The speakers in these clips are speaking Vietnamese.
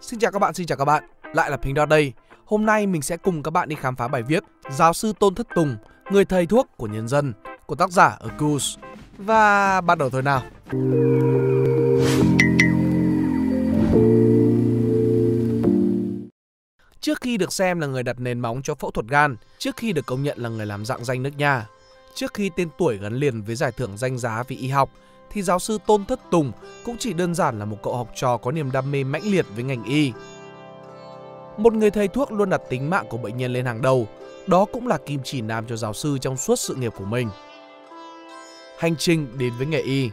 Xin chào các bạn, xin chào các bạn. Lại là Pink Dot đây. Hôm nay mình sẽ cùng các bạn đi khám phá bài viết Giáo sư Tôn Thất Tùng, người thầy thuốc của nhân dân của tác giả ở Goose. Và bắt đầu thôi nào. Trước khi được xem là người đặt nền móng cho phẫu thuật gan, trước khi được công nhận là người làm dạng danh nước nhà, trước khi tên tuổi gắn liền với giải thưởng danh giá vì y học, thì giáo sư Tôn Thất Tùng cũng chỉ đơn giản là một cậu học trò có niềm đam mê mãnh liệt với ngành y. Một người thầy thuốc luôn đặt tính mạng của bệnh nhân lên hàng đầu, đó cũng là kim chỉ nam cho giáo sư trong suốt sự nghiệp của mình. Hành trình đến với nghề y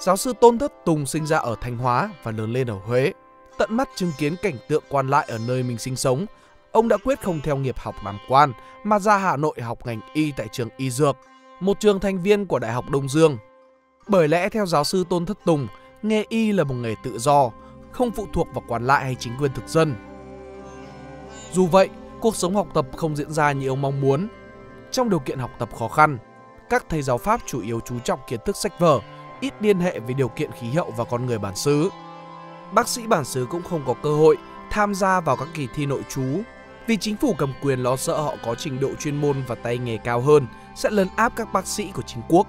Giáo sư Tôn Thất Tùng sinh ra ở Thanh Hóa và lớn lên ở Huế. Tận mắt chứng kiến cảnh tượng quan lại ở nơi mình sinh sống, ông đã quyết không theo nghiệp học làm quan mà ra Hà Nội học ngành y tại trường Y Dược, một trường thành viên của Đại học Đông Dương. Bởi lẽ theo giáo sư Tôn Thất Tùng, nghề y là một nghề tự do, không phụ thuộc vào quan lại hay chính quyền thực dân. Dù vậy, cuộc sống học tập không diễn ra như ông mong muốn. Trong điều kiện học tập khó khăn, các thầy giáo Pháp chủ yếu chú trọng kiến thức sách vở, ít liên hệ với điều kiện khí hậu và con người bản xứ. Bác sĩ bản xứ cũng không có cơ hội tham gia vào các kỳ thi nội trú vì chính phủ cầm quyền lo sợ họ có trình độ chuyên môn và tay nghề cao hơn sẽ lấn áp các bác sĩ của chính quốc.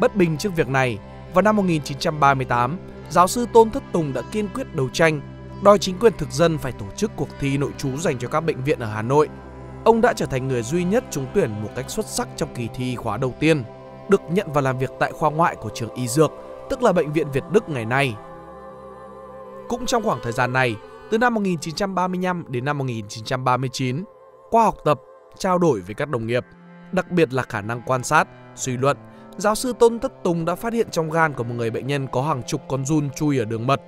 Bất bình trước việc này, vào năm 1938, giáo sư Tôn Thất Tùng đã kiên quyết đấu tranh, đòi chính quyền thực dân phải tổ chức cuộc thi nội trú dành cho các bệnh viện ở Hà Nội. Ông đã trở thành người duy nhất trúng tuyển một cách xuất sắc trong kỳ thi khóa đầu tiên, được nhận vào làm việc tại khoa ngoại của trường Y Dược, tức là bệnh viện Việt Đức ngày nay. Cũng trong khoảng thời gian này, từ năm 1935 đến năm 1939, qua học tập, trao đổi với các đồng nghiệp, đặc biệt là khả năng quan sát, suy luận, giáo sư Tôn Thất Tùng đã phát hiện trong gan của một người bệnh nhân có hàng chục con run chui ở đường mật.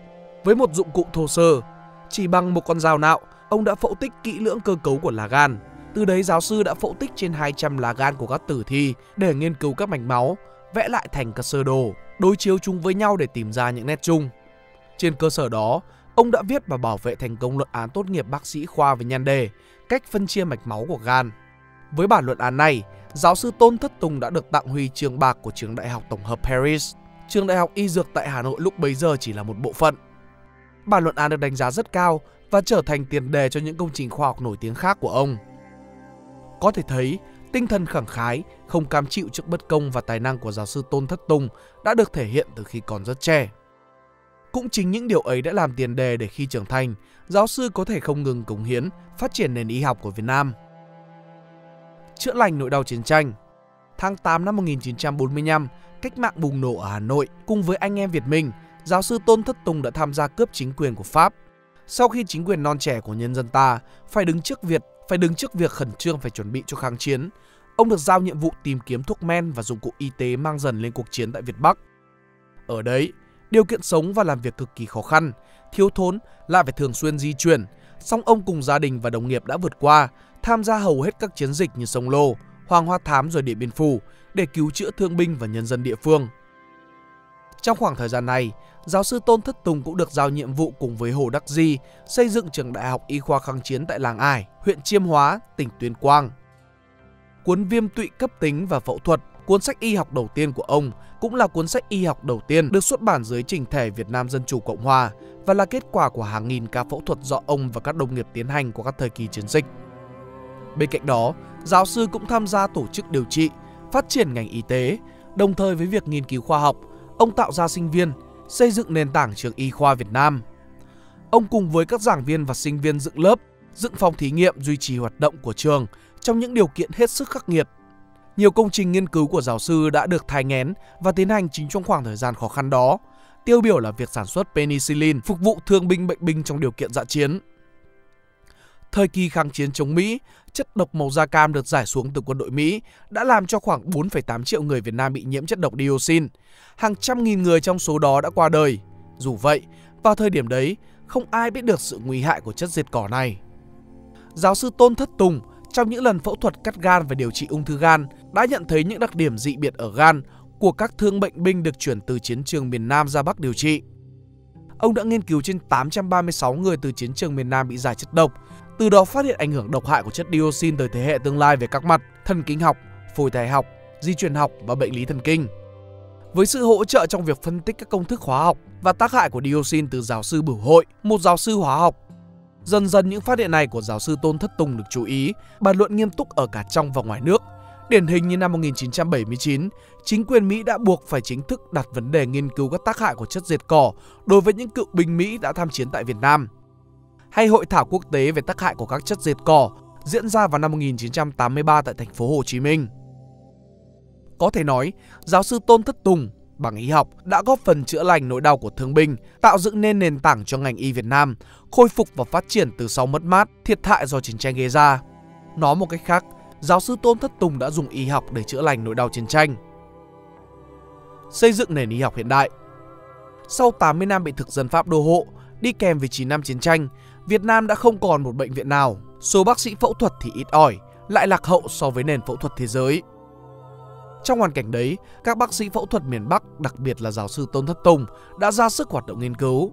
Với một dụng cụ thô sơ, chỉ bằng một con dao nạo, ông đã phẫu tích kỹ lưỡng cơ cấu của lá gan. Từ đấy giáo sư đã phẫu tích trên 200 lá gan của các tử thi để nghiên cứu các mạch máu, vẽ lại thành các sơ đồ, đối chiếu chúng với nhau để tìm ra những nét chung. Trên cơ sở đó, ông đã viết và bảo vệ thành công luận án tốt nghiệp bác sĩ khoa với nhan đề Cách phân chia mạch máu của gan. Với bản luận án này, giáo sư Tôn Thất Tùng đã được tặng huy chương bạc của trường đại học tổng hợp Paris. Trường đại học y dược tại Hà Nội lúc bấy giờ chỉ là một bộ phận. Bản luận án được đánh giá rất cao và trở thành tiền đề cho những công trình khoa học nổi tiếng khác của ông. Có thể thấy, tinh thần khẳng khái, không cam chịu trước bất công và tài năng của giáo sư Tôn Thất Tùng đã được thể hiện từ khi còn rất trẻ. Cũng chính những điều ấy đã làm tiền đề để khi trưởng thành, giáo sư có thể không ngừng cống hiến, phát triển nền y học của Việt Nam. Chữa lành nỗi đau chiến tranh Tháng 8 năm 1945, cách mạng bùng nổ ở Hà Nội cùng với anh em Việt Minh, giáo sư Tôn Thất Tùng đã tham gia cướp chính quyền của Pháp. Sau khi chính quyền non trẻ của nhân dân ta phải đứng trước việc phải đứng trước việc khẩn trương phải chuẩn bị cho kháng chiến, ông được giao nhiệm vụ tìm kiếm thuốc men và dụng cụ y tế mang dần lên cuộc chiến tại Việt Bắc. Ở đấy, điều kiện sống và làm việc cực kỳ khó khăn, thiếu thốn lại phải thường xuyên di chuyển. Song ông cùng gia đình và đồng nghiệp đã vượt qua, tham gia hầu hết các chiến dịch như Sông Lô, Hoàng Hoa Thám rồi Điện Biên Phủ để cứu chữa thương binh và nhân dân địa phương. Trong khoảng thời gian này, giáo sư Tôn Thất Tùng cũng được giao nhiệm vụ cùng với Hồ Đắc Di xây dựng trường đại học y khoa kháng chiến tại làng Ải, huyện Chiêm Hóa, tỉnh Tuyên Quang. Cuốn viêm tụy cấp tính và phẫu thuật Cuốn sách y học đầu tiên của ông cũng là cuốn sách y học đầu tiên được xuất bản dưới trình thể Việt Nam Dân Chủ Cộng Hòa và là kết quả của hàng nghìn ca phẫu thuật do ông và các đồng nghiệp tiến hành qua các thời kỳ chiến dịch. Bên cạnh đó, giáo sư cũng tham gia tổ chức điều trị, phát triển ngành y tế, đồng thời với việc nghiên cứu khoa học, ông tạo ra sinh viên, xây dựng nền tảng trường y khoa Việt Nam. Ông cùng với các giảng viên và sinh viên dựng lớp, dựng phòng thí nghiệm duy trì hoạt động của trường trong những điều kiện hết sức khắc nghiệt nhiều công trình nghiên cứu của giáo sư đã được thai nghén và tiến hành chính trong khoảng thời gian khó khăn đó. Tiêu biểu là việc sản xuất penicillin phục vụ thương binh bệnh binh trong điều kiện dạ chiến. Thời kỳ kháng chiến chống Mỹ, chất độc màu da cam được giải xuống từ quân đội Mỹ đã làm cho khoảng 4,8 triệu người Việt Nam bị nhiễm chất độc dioxin. Hàng trăm nghìn người trong số đó đã qua đời. Dù vậy, vào thời điểm đấy, không ai biết được sự nguy hại của chất diệt cỏ này. Giáo sư Tôn Thất Tùng trong những lần phẫu thuật cắt gan và điều trị ung thư gan đã nhận thấy những đặc điểm dị biệt ở gan của các thương bệnh binh được chuyển từ chiến trường miền Nam ra Bắc điều trị. Ông đã nghiên cứu trên 836 người từ chiến trường miền Nam bị giải chất độc, từ đó phát hiện ảnh hưởng độc hại của chất dioxin tới thế hệ tương lai về các mặt thần kinh học, phổi thai học, di truyền học và bệnh lý thần kinh. với sự hỗ trợ trong việc phân tích các công thức hóa học và tác hại của dioxin từ giáo sư Bửu Hội, một giáo sư hóa học. Dần dần những phát hiện này của giáo sư Tôn Thất Tùng được chú ý, bàn luận nghiêm túc ở cả trong và ngoài nước. Điển hình như năm 1979, chính quyền Mỹ đã buộc phải chính thức đặt vấn đề nghiên cứu các tác hại của chất diệt cỏ đối với những cựu binh Mỹ đã tham chiến tại Việt Nam. Hay hội thảo quốc tế về tác hại của các chất diệt cỏ diễn ra vào năm 1983 tại thành phố Hồ Chí Minh. Có thể nói, giáo sư Tôn Thất Tùng bằng y học đã góp phần chữa lành nỗi đau của thương binh, tạo dựng nên nền tảng cho ngành y Việt Nam, khôi phục và phát triển từ sau mất mát, thiệt hại do chiến tranh gây ra. Nói một cách khác, giáo sư Tôn Thất Tùng đã dùng y học để chữa lành nỗi đau chiến tranh. Xây dựng nền y học hiện đại Sau 80 năm bị thực dân Pháp đô hộ, đi kèm với 9 năm chiến tranh, Việt Nam đã không còn một bệnh viện nào. Số bác sĩ phẫu thuật thì ít ỏi, lại lạc hậu so với nền phẫu thuật thế giới. Trong hoàn cảnh đấy, các bác sĩ phẫu thuật miền Bắc, đặc biệt là giáo sư Tôn Thất Tùng, đã ra sức hoạt động nghiên cứu.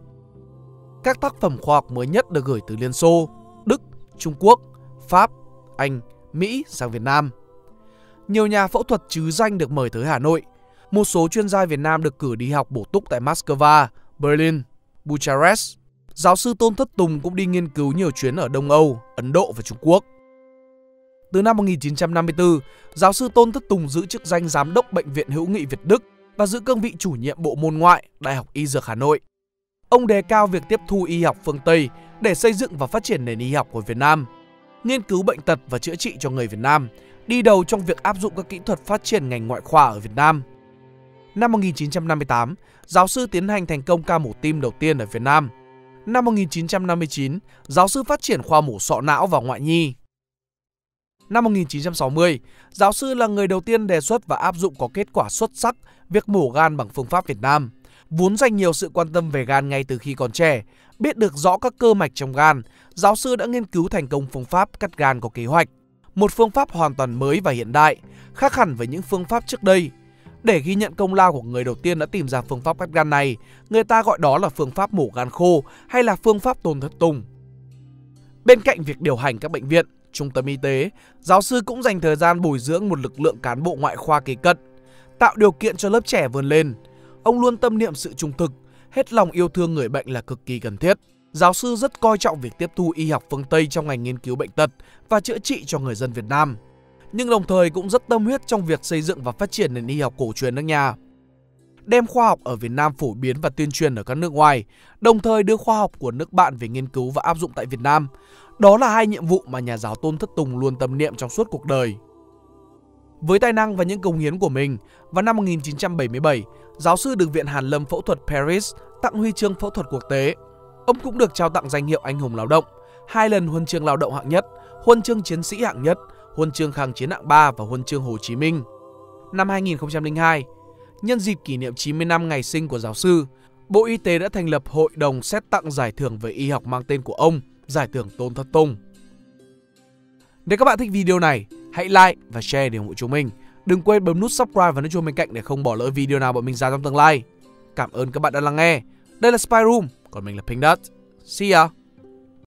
Các tác phẩm khoa học mới nhất được gửi từ Liên Xô, Đức, Trung Quốc, Pháp, Anh, Mỹ sang Việt Nam. Nhiều nhà phẫu thuật chứ danh được mời tới Hà Nội. Một số chuyên gia Việt Nam được cử đi học bổ túc tại Moscow, Berlin, Bucharest. Giáo sư Tôn Thất Tùng cũng đi nghiên cứu nhiều chuyến ở Đông Âu, Ấn Độ và Trung Quốc. Từ năm 1954, giáo sư Tôn Thất Tùng giữ chức danh giám đốc Bệnh viện Hữu nghị Việt Đức và giữ cương vị chủ nhiệm bộ môn ngoại Đại học Y Dược Hà Nội. Ông đề cao việc tiếp thu y học phương Tây để xây dựng và phát triển nền y học của Việt Nam, nghiên cứu bệnh tật và chữa trị cho người Việt Nam, đi đầu trong việc áp dụng các kỹ thuật phát triển ngành ngoại khoa ở Việt Nam. Năm 1958, giáo sư tiến hành thành công ca mổ tim đầu tiên ở Việt Nam. Năm 1959, giáo sư phát triển khoa mổ sọ não và ngoại nhi. Năm 1960, giáo sư là người đầu tiên đề xuất và áp dụng có kết quả xuất sắc việc mổ gan bằng phương pháp Việt Nam. Vốn dành nhiều sự quan tâm về gan ngay từ khi còn trẻ, biết được rõ các cơ mạch trong gan, giáo sư đã nghiên cứu thành công phương pháp cắt gan có kế hoạch. Một phương pháp hoàn toàn mới và hiện đại, khác hẳn với những phương pháp trước đây. Để ghi nhận công lao của người đầu tiên đã tìm ra phương pháp cắt gan này, người ta gọi đó là phương pháp mổ gan khô hay là phương pháp tôn thất tùng. Bên cạnh việc điều hành các bệnh viện, trung tâm y tế, giáo sư cũng dành thời gian bồi dưỡng một lực lượng cán bộ ngoại khoa kế cận, tạo điều kiện cho lớp trẻ vươn lên. Ông luôn tâm niệm sự trung thực, hết lòng yêu thương người bệnh là cực kỳ cần thiết. Giáo sư rất coi trọng việc tiếp thu y học phương Tây trong ngành nghiên cứu bệnh tật và chữa trị cho người dân Việt Nam. Nhưng đồng thời cũng rất tâm huyết trong việc xây dựng và phát triển nền y học cổ truyền nước nhà. Đem khoa học ở Việt Nam phổ biến và tuyên truyền ở các nước ngoài, đồng thời đưa khoa học của nước bạn về nghiên cứu và áp dụng tại Việt Nam, đó là hai nhiệm vụ mà nhà giáo Tôn Thất Tùng luôn tâm niệm trong suốt cuộc đời. Với tài năng và những công hiến của mình, vào năm 1977, giáo sư được Viện Hàn Lâm Phẫu thuật Paris tặng huy chương phẫu thuật quốc tế. Ông cũng được trao tặng danh hiệu anh hùng lao động, hai lần huân chương lao động hạng nhất, huân chương chiến sĩ hạng nhất, huân chương kháng chiến hạng 3 và huân chương Hồ Chí Minh. Năm 2002, nhân dịp kỷ niệm 90 năm ngày sinh của giáo sư, Bộ Y tế đã thành lập hội đồng xét tặng giải thưởng về y học mang tên của ông – giải thưởng Tôn Thất Tùng. Nếu các bạn thích video này, hãy like và share để ủng hộ chúng mình. Đừng quên bấm nút subscribe và nút chuông bên cạnh để không bỏ lỡ video nào bọn mình ra trong tương lai. Cảm ơn các bạn đã lắng nghe. Đây là Spy Room, còn mình là Pink Dot. See ya!